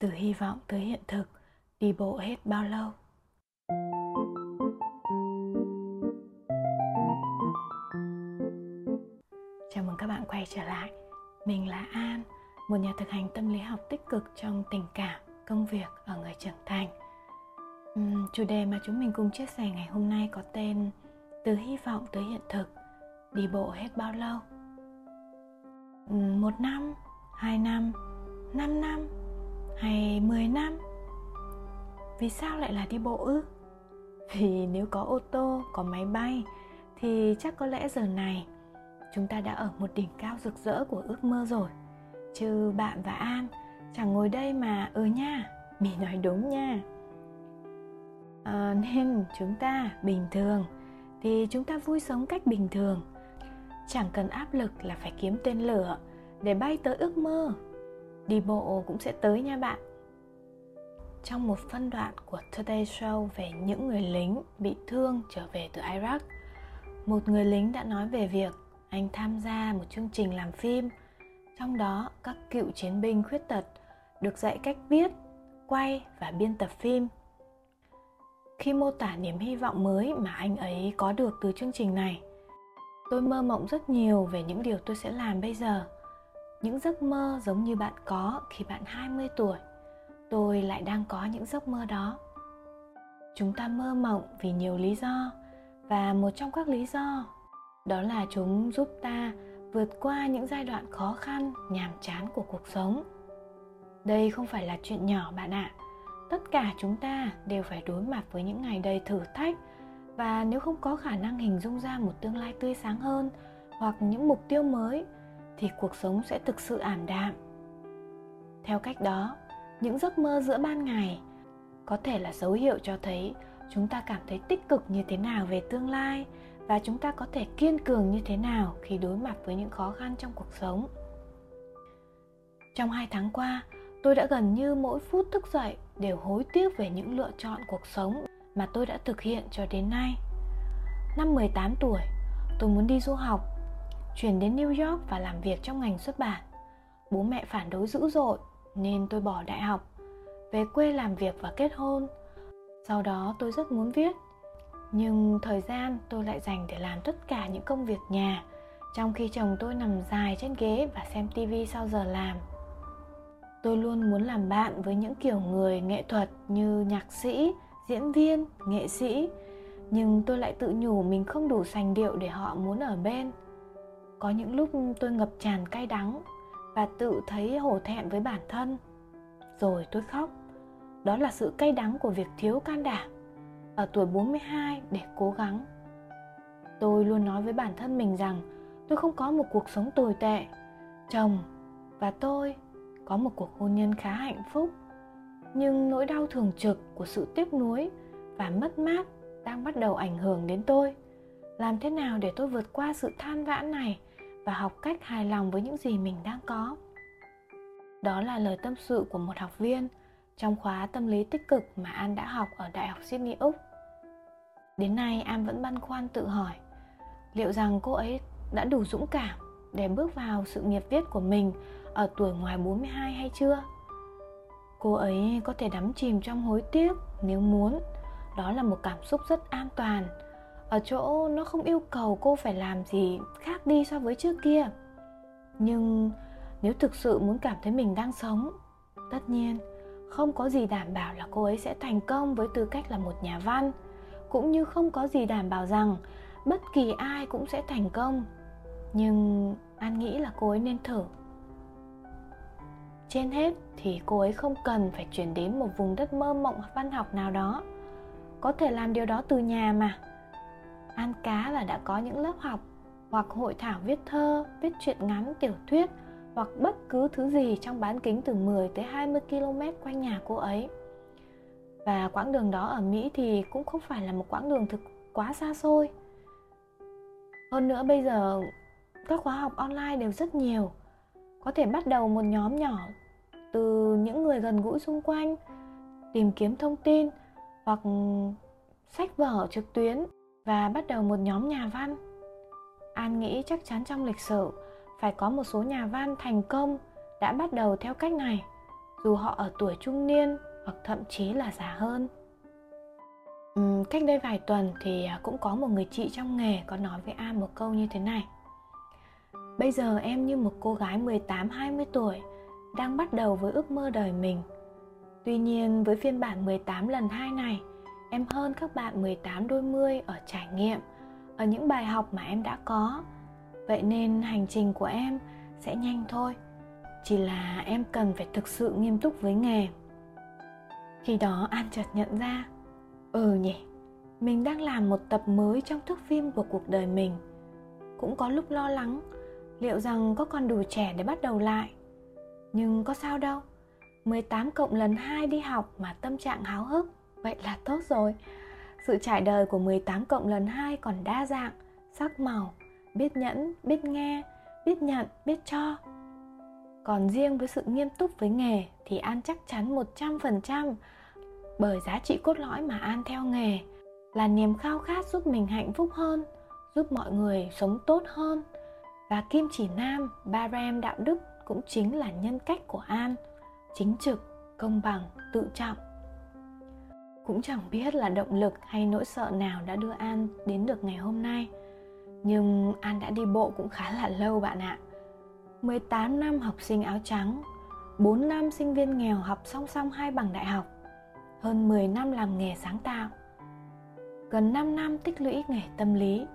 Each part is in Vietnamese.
từ hy vọng tới hiện thực đi bộ hết bao lâu? Chào mừng các bạn quay trở lại. Mình là an một nhà thực hành tâm lý học tích cực trong tình cảm công việc ở người trưởng thành. Uhm, chủ đề mà chúng mình cùng chia sẻ ngày hôm nay có tên từ hy vọng tới hiện thực đi bộ hết bao lâu? Uhm, một năm hai năm năm năm? Hay 10 năm? Vì sao lại là đi bộ ư? Vì nếu có ô tô có máy bay thì chắc có lẽ giờ này chúng ta đã ở một đỉnh cao rực rỡ của ước mơ rồi. Chứ bạn và an chẳng ngồi đây mà ừ nha mì nói đúng nha. À, nên chúng ta bình thường thì chúng ta vui sống cách bình thường. Chẳng cần áp lực là phải kiếm tên lửa để bay tới ước mơ đi bộ cũng sẽ tới nha bạn. Trong một phân đoạn của Today Show về những người lính bị thương trở về từ Iraq, một người lính đã nói về việc anh tham gia một chương trình làm phim. Trong đó, các cựu chiến binh khuyết tật được dạy cách viết, quay và biên tập phim. Khi mô tả niềm hy vọng mới mà anh ấy có được từ chương trình này, tôi mơ mộng rất nhiều về những điều tôi sẽ làm bây giờ những giấc mơ giống như bạn có khi bạn 20 tuổi. Tôi lại đang có những giấc mơ đó. Chúng ta mơ mộng vì nhiều lý do và một trong các lý do đó là chúng giúp ta vượt qua những giai đoạn khó khăn, nhàm chán của cuộc sống. Đây không phải là chuyện nhỏ bạn ạ. À. Tất cả chúng ta đều phải đối mặt với những ngày đầy thử thách và nếu không có khả năng hình dung ra một tương lai tươi sáng hơn hoặc những mục tiêu mới thì cuộc sống sẽ thực sự ảm đạm theo cách đó những giấc mơ giữa ban ngày có thể là dấu hiệu cho thấy chúng ta cảm thấy tích cực như thế nào về tương lai và chúng ta có thể kiên cường như thế nào khi đối mặt với những khó khăn trong cuộc sống trong hai tháng qua tôi đã gần như mỗi phút thức dậy đều hối tiếc về những lựa chọn cuộc sống mà tôi đã thực hiện cho đến nay. Năm 18 tuổi, tôi muốn đi du học chuyển đến New York và làm việc trong ngành xuất bản. Bố mẹ phản đối dữ dội nên tôi bỏ đại học, về quê làm việc và kết hôn. Sau đó tôi rất muốn viết, nhưng thời gian tôi lại dành để làm tất cả những công việc nhà, trong khi chồng tôi nằm dài trên ghế và xem tivi sau giờ làm. Tôi luôn muốn làm bạn với những kiểu người nghệ thuật như nhạc sĩ, diễn viên, nghệ sĩ, nhưng tôi lại tự nhủ mình không đủ sành điệu để họ muốn ở bên có những lúc tôi ngập tràn cay đắng và tự thấy hổ thẹn với bản thân. Rồi tôi khóc. Đó là sự cay đắng của việc thiếu can đảm ở tuổi 42 để cố gắng. Tôi luôn nói với bản thân mình rằng tôi không có một cuộc sống tồi tệ. Chồng và tôi có một cuộc hôn nhân khá hạnh phúc. Nhưng nỗi đau thường trực của sự tiếc nuối và mất mát đang bắt đầu ảnh hưởng đến tôi. Làm thế nào để tôi vượt qua sự than vãn này? Và học cách hài lòng với những gì mình đang có đó là lời tâm sự của một học viên trong khóa tâm lý tích cực mà an đã học ở đại học sydney úc đến nay, an vẫn băn khoăn tự hỏi, liệu rằng cô ấy đã đủ dũng cảm để bước vào sự nghiệp viết của mình ở tuổi ngoài 42 hay chưa? Cô ấy có thể đắm chìm trong hối tiếc nếu muốn. Đó là một cảm xúc rất an toàn ở chỗ nó không yêu cầu cô phải làm gì khác đi so với trước kia. Nhưng nếu thực sự muốn cảm thấy mình đang sống, tất nhiên không có gì đảm bảo là cô ấy sẽ thành công với tư cách là một nhà văn. Cũng như không có gì đảm bảo rằng bất kỳ ai cũng sẽ thành công. Nhưng an nghĩ là cô ấy nên thử. Trên hết thì cô ấy không cần phải chuyển đến một vùng đất mơ mộng văn học nào đó. Có thể làm điều đó từ nhà mà ăn cá là đã có những lớp học hoặc hội thảo viết thơ, viết truyện ngắn, tiểu thuyết hoặc bất cứ thứ gì trong bán kính từ 10 tới 20 km quanh nhà cô ấy. Và quãng đường đó ở Mỹ thì cũng không phải là một quãng đường thực quá xa xôi. Hơn nữa bây giờ các khóa học online đều rất nhiều. Có thể bắt đầu một nhóm nhỏ từ những người gần gũi xung quanh, tìm kiếm thông tin hoặc sách vở trực tuyến và bắt đầu một nhóm nhà văn. An nghĩ chắc chắn trong lịch sử phải có một số nhà văn thành công đã bắt đầu theo cách này dù họ ở tuổi trung niên hoặc thậm chí là già hơn. Uhm, cách đây vài tuần thì à, cũng có một người chị trong nghề có nói với An một câu như thế này. Bây giờ em như một cô gái 18-20 tuổi đang bắt đầu với ước mơ đời mình. Tuy nhiên với phiên bản 18 lần 2 này, em hơn các bạn 18 đôi mươi ở trải nghiệm, ở những bài học mà em đã có. Vậy nên hành trình của em sẽ nhanh thôi. Chỉ là em cần phải thực sự nghiêm túc với nghề. Khi đó An chợt nhận ra, ừ nhỉ, mình đang làm một tập mới trong thước phim của cuộc đời mình. Cũng có lúc lo lắng, liệu rằng có còn đủ trẻ để bắt đầu lại. Nhưng có sao đâu, 18 cộng lần 2 đi học mà tâm trạng háo hức, vậy là tốt rồi. Sự trải đời của 18 cộng lần 2 còn đa dạng, sắc màu, biết nhẫn, biết nghe, biết nhận, biết cho. Còn riêng với sự nghiêm túc với nghề thì An chắc chắn 100% bởi giá trị cốt lõi mà An theo nghề là niềm khao khát giúp mình hạnh phúc hơn, giúp mọi người sống tốt hơn – và kim chỉ nam ba rem đạo đức cũng chính là nhân cách của an chính trực công bằng tự trọng cũng chẳng biết là động lực hay nỗi sợ nào đã đưa an đến được ngày hôm nay. Nhưng an đã đi bộ cũng khá là lâu bạn ạ. 18 năm học sinh áo trắng 4 năm sinh viên nghèo học song song hai bằng đại học hơn 10 năm làm nghề sáng tạo. Gần 5 năm tích lũy nghề tâm lý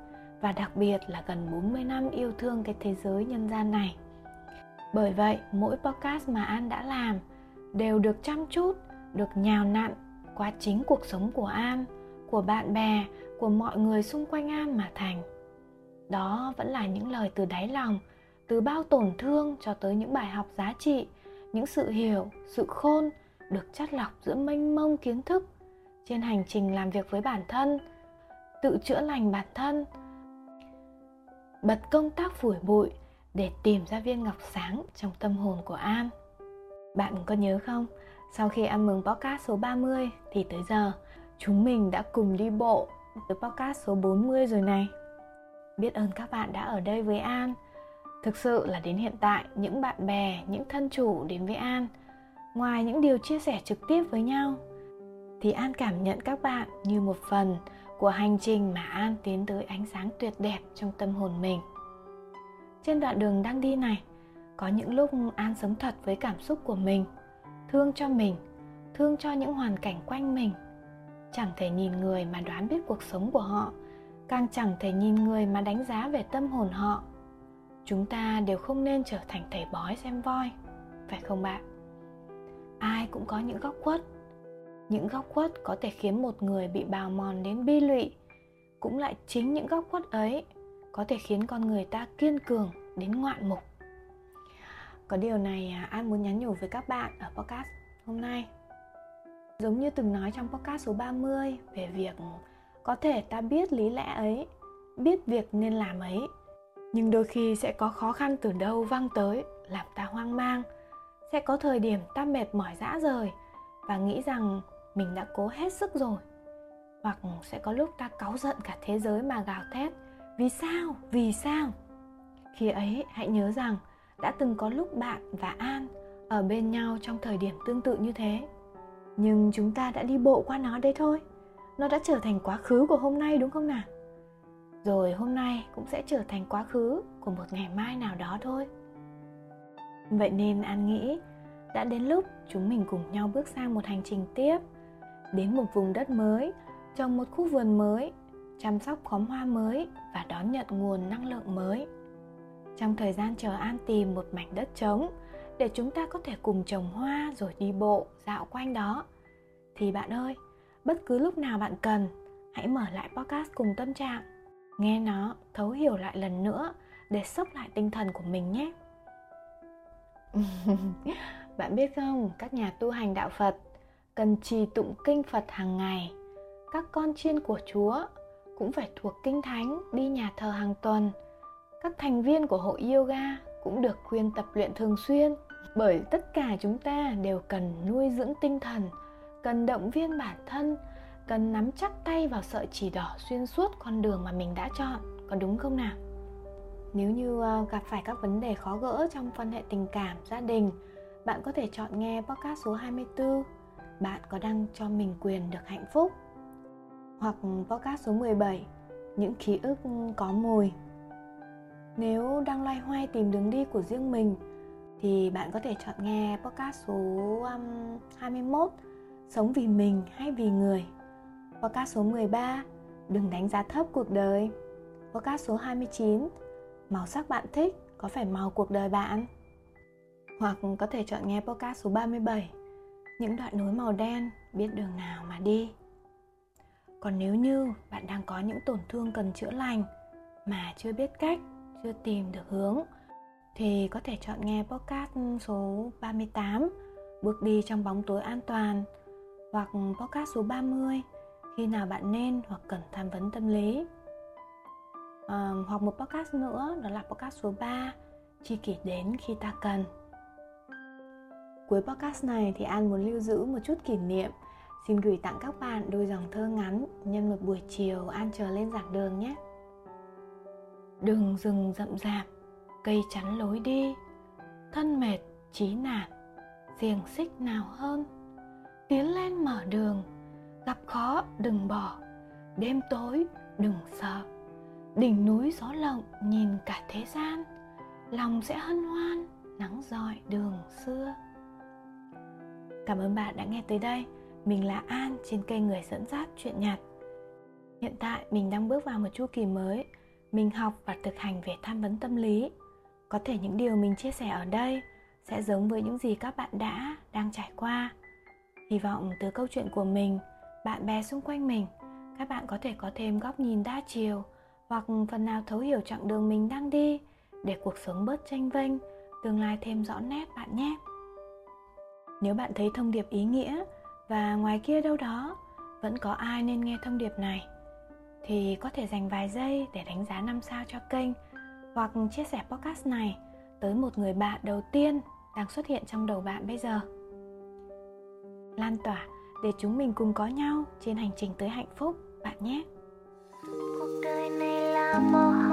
và đặc biệt là gần 40 năm yêu thương cái thế giới nhân gian này. Bởi vậy, mỗi podcast mà An đã làm đều được chăm chút, được nhào nặn qua chính cuộc sống của An, của bạn bè, của mọi người xung quanh An mà thành. Đó vẫn là những lời từ đáy lòng, từ bao tổn thương cho tới những bài học giá trị, những sự hiểu, sự khôn được chắt lọc giữa mênh mông kiến thức trên hành trình làm việc với bản thân, tự chữa lành bản thân, bật công tác phủi bụi để tìm ra viên ngọc sáng trong tâm hồn của An. Bạn có nhớ không? Sau khi ăn mừng podcast số 30 thì tới giờ chúng mình đã cùng đi bộ từ podcast số 40 rồi này. Biết ơn các bạn đã ở đây với An. Thực sự là đến hiện tại những bạn bè, những thân chủ đến với An ngoài những điều chia sẻ trực tiếp với nhau thì An cảm nhận các bạn như một phần của hành trình mà An tiến tới ánh sáng tuyệt đẹp trong tâm hồn mình. Trên đoạn đường đang đi này, có những lúc An sống thật với cảm xúc của mình, thương cho mình, thương cho những hoàn cảnh quanh mình. Chẳng thể nhìn người mà đoán biết cuộc sống của họ, càng chẳng thể nhìn người mà đánh giá về tâm hồn họ. Chúng ta đều không nên trở thành thầy bói xem voi, phải không bạn? Ai cũng có những góc khuất những góc khuất có thể khiến một người bị bào mòn đến bi lụy cũng lại chính những góc khuất ấy có thể khiến con người ta kiên cường đến ngoạn mục có điều này à, An muốn nhắn nhủ với các bạn ở podcast hôm nay? Giống như từng nói trong podcast số 30 về việc có thể ta biết lý lẽ ấy, biết việc nên làm ấy Nhưng đôi khi sẽ có khó khăn từ đâu văng tới làm ta hoang mang. Sẽ có thời điểm ta mệt mỏi dã rời và nghĩ rằng mình đã cố hết sức rồi. Hoặc sẽ có lúc ta cáu giận cả thế giới mà gào thét vì sao? Vì sao? Khi ấy hãy nhớ rằng đã từng có lúc bạn và an ở bên nhau trong thời điểm tương tự như thế. Nhưng chúng ta đã đi bộ qua nó đây thôi. Nó đã trở thành quá khứ của hôm nay đúng không nào? Rồi hôm nay cũng sẽ trở thành quá khứ của một ngày mai nào đó thôi. Vậy nên an nghĩ đã đến lúc chúng mình cùng nhau bước sang một hành trình tiếp, đến một vùng đất mới, trồng một khu vườn mới, chăm sóc khóm hoa mới và đón nhận nguồn năng lượng mới trong thời gian chờ an tìm một mảnh đất trống để chúng ta có thể cùng trồng hoa rồi đi bộ dạo quanh đó thì bạn ơi, bất cứ lúc nào bạn cần, hãy mở lại podcast cùng tâm trạng nghe nó thấu hiểu lại lần nữa để sốc lại tinh thần của mình nhé bạn biết không, các nhà tu hành đạo phật cần trì tụng kinh Phật hàng ngày. Các con chiên của Chúa cũng phải thuộc kinh thánh đi nhà thờ hàng tuần. Các thành viên của hội yoga cũng được khuyên tập luyện thường xuyên bởi tất cả chúng ta đều cần nuôi dưỡng tinh thần, cần động viên bản thân, cần nắm chắc tay vào sợi chỉ đỏ xuyên suốt con đường mà mình đã chọn, có đúng không nào? Nếu như ờ, gặp phải các vấn đề khó gỡ trong quan hệ tình cảm, gia đình, bạn có thể chọn nghe podcast số 24 Bạn có đang cho mình quyền được hạnh phúc. Hoặc podcast số 17 Những ký ức có mùi. Nếu đang loay hoay tìm đường đi của riêng mình Thì bạn có thể chọn nghe podcast số um, 21 Sống vì mình hay vì người. Podcast số 13 Đừng đánh giá thấp cuộc đời. Podcast số 29 Màu sắc bạn thích có phải màu cuộc đời bạn? Hoặc có thể chọn nghe podcast số 37 Những đoạn núi màu đen biết đường nào mà đi. Còn nếu như bạn đang có những tổn thương cần chữa lành Mà chưa biết cách, chưa tìm được hướng Thì có thể chọn nghe podcast số 38 Bước đi trong bóng tối an toàn Hoặc podcast số 30 Khi nào bạn nên hoặc cần tham vấn tâm lý. À, Hoặc một podcast nữa đó là podcast số 3 Chi kỷ đến khi ta cần. Cuối podcast này thì An muốn lưu giữ một chút kỷ niệm. Xin gửi tặng các bạn đôi dòng thơ ngắn nhân một buổi chiều An chờ lên giảng đường nhé. Đường rừng rậm rạp, cây chắn lối đi Thân mệt, trí nản, xiềng xích nào hơn Tiến lên mở đường, gặp khó đừng bỏ Đêm tối đừng sợ Đỉnh núi gió lộng nhìn cả thế gian Lòng sẽ hân hoan nắng rọi đường xưa Cảm ơn bạn đã nghe tới đây. Mình là An trên kênh Người dẫn dắt chuyện nhặt. Hiện tại mình đang bước vào một chu kỳ mới. Mình học và thực hành về tham vấn tâm lý. Có thể những điều mình chia sẻ ở đây sẽ giống với những gì các bạn đã đang trải qua. Hy vọng từ câu chuyện của mình, bạn bè xung quanh mình, các bạn có thể có thêm góc nhìn đa chiều hoặc phần nào thấu hiểu chặng đường mình đang đi để cuộc sống bớt tranh vênh, tương lai thêm rõ nét bạn nhé nếu bạn thấy thông điệp ý nghĩa và ngoài kia đâu đó vẫn có ai nên nghe thông điệp này thì có thể dành vài giây để đánh giá năm sao cho kênh, hoặc chia sẻ podcast này tới một người bạn đầu tiên đang xuất hiện trong đầu bạn bây giờ. Lan tỏa để chúng mình cùng có nhau trên hành trình tới hạnh phúc, bạn nhé. Cuộc đời này là màu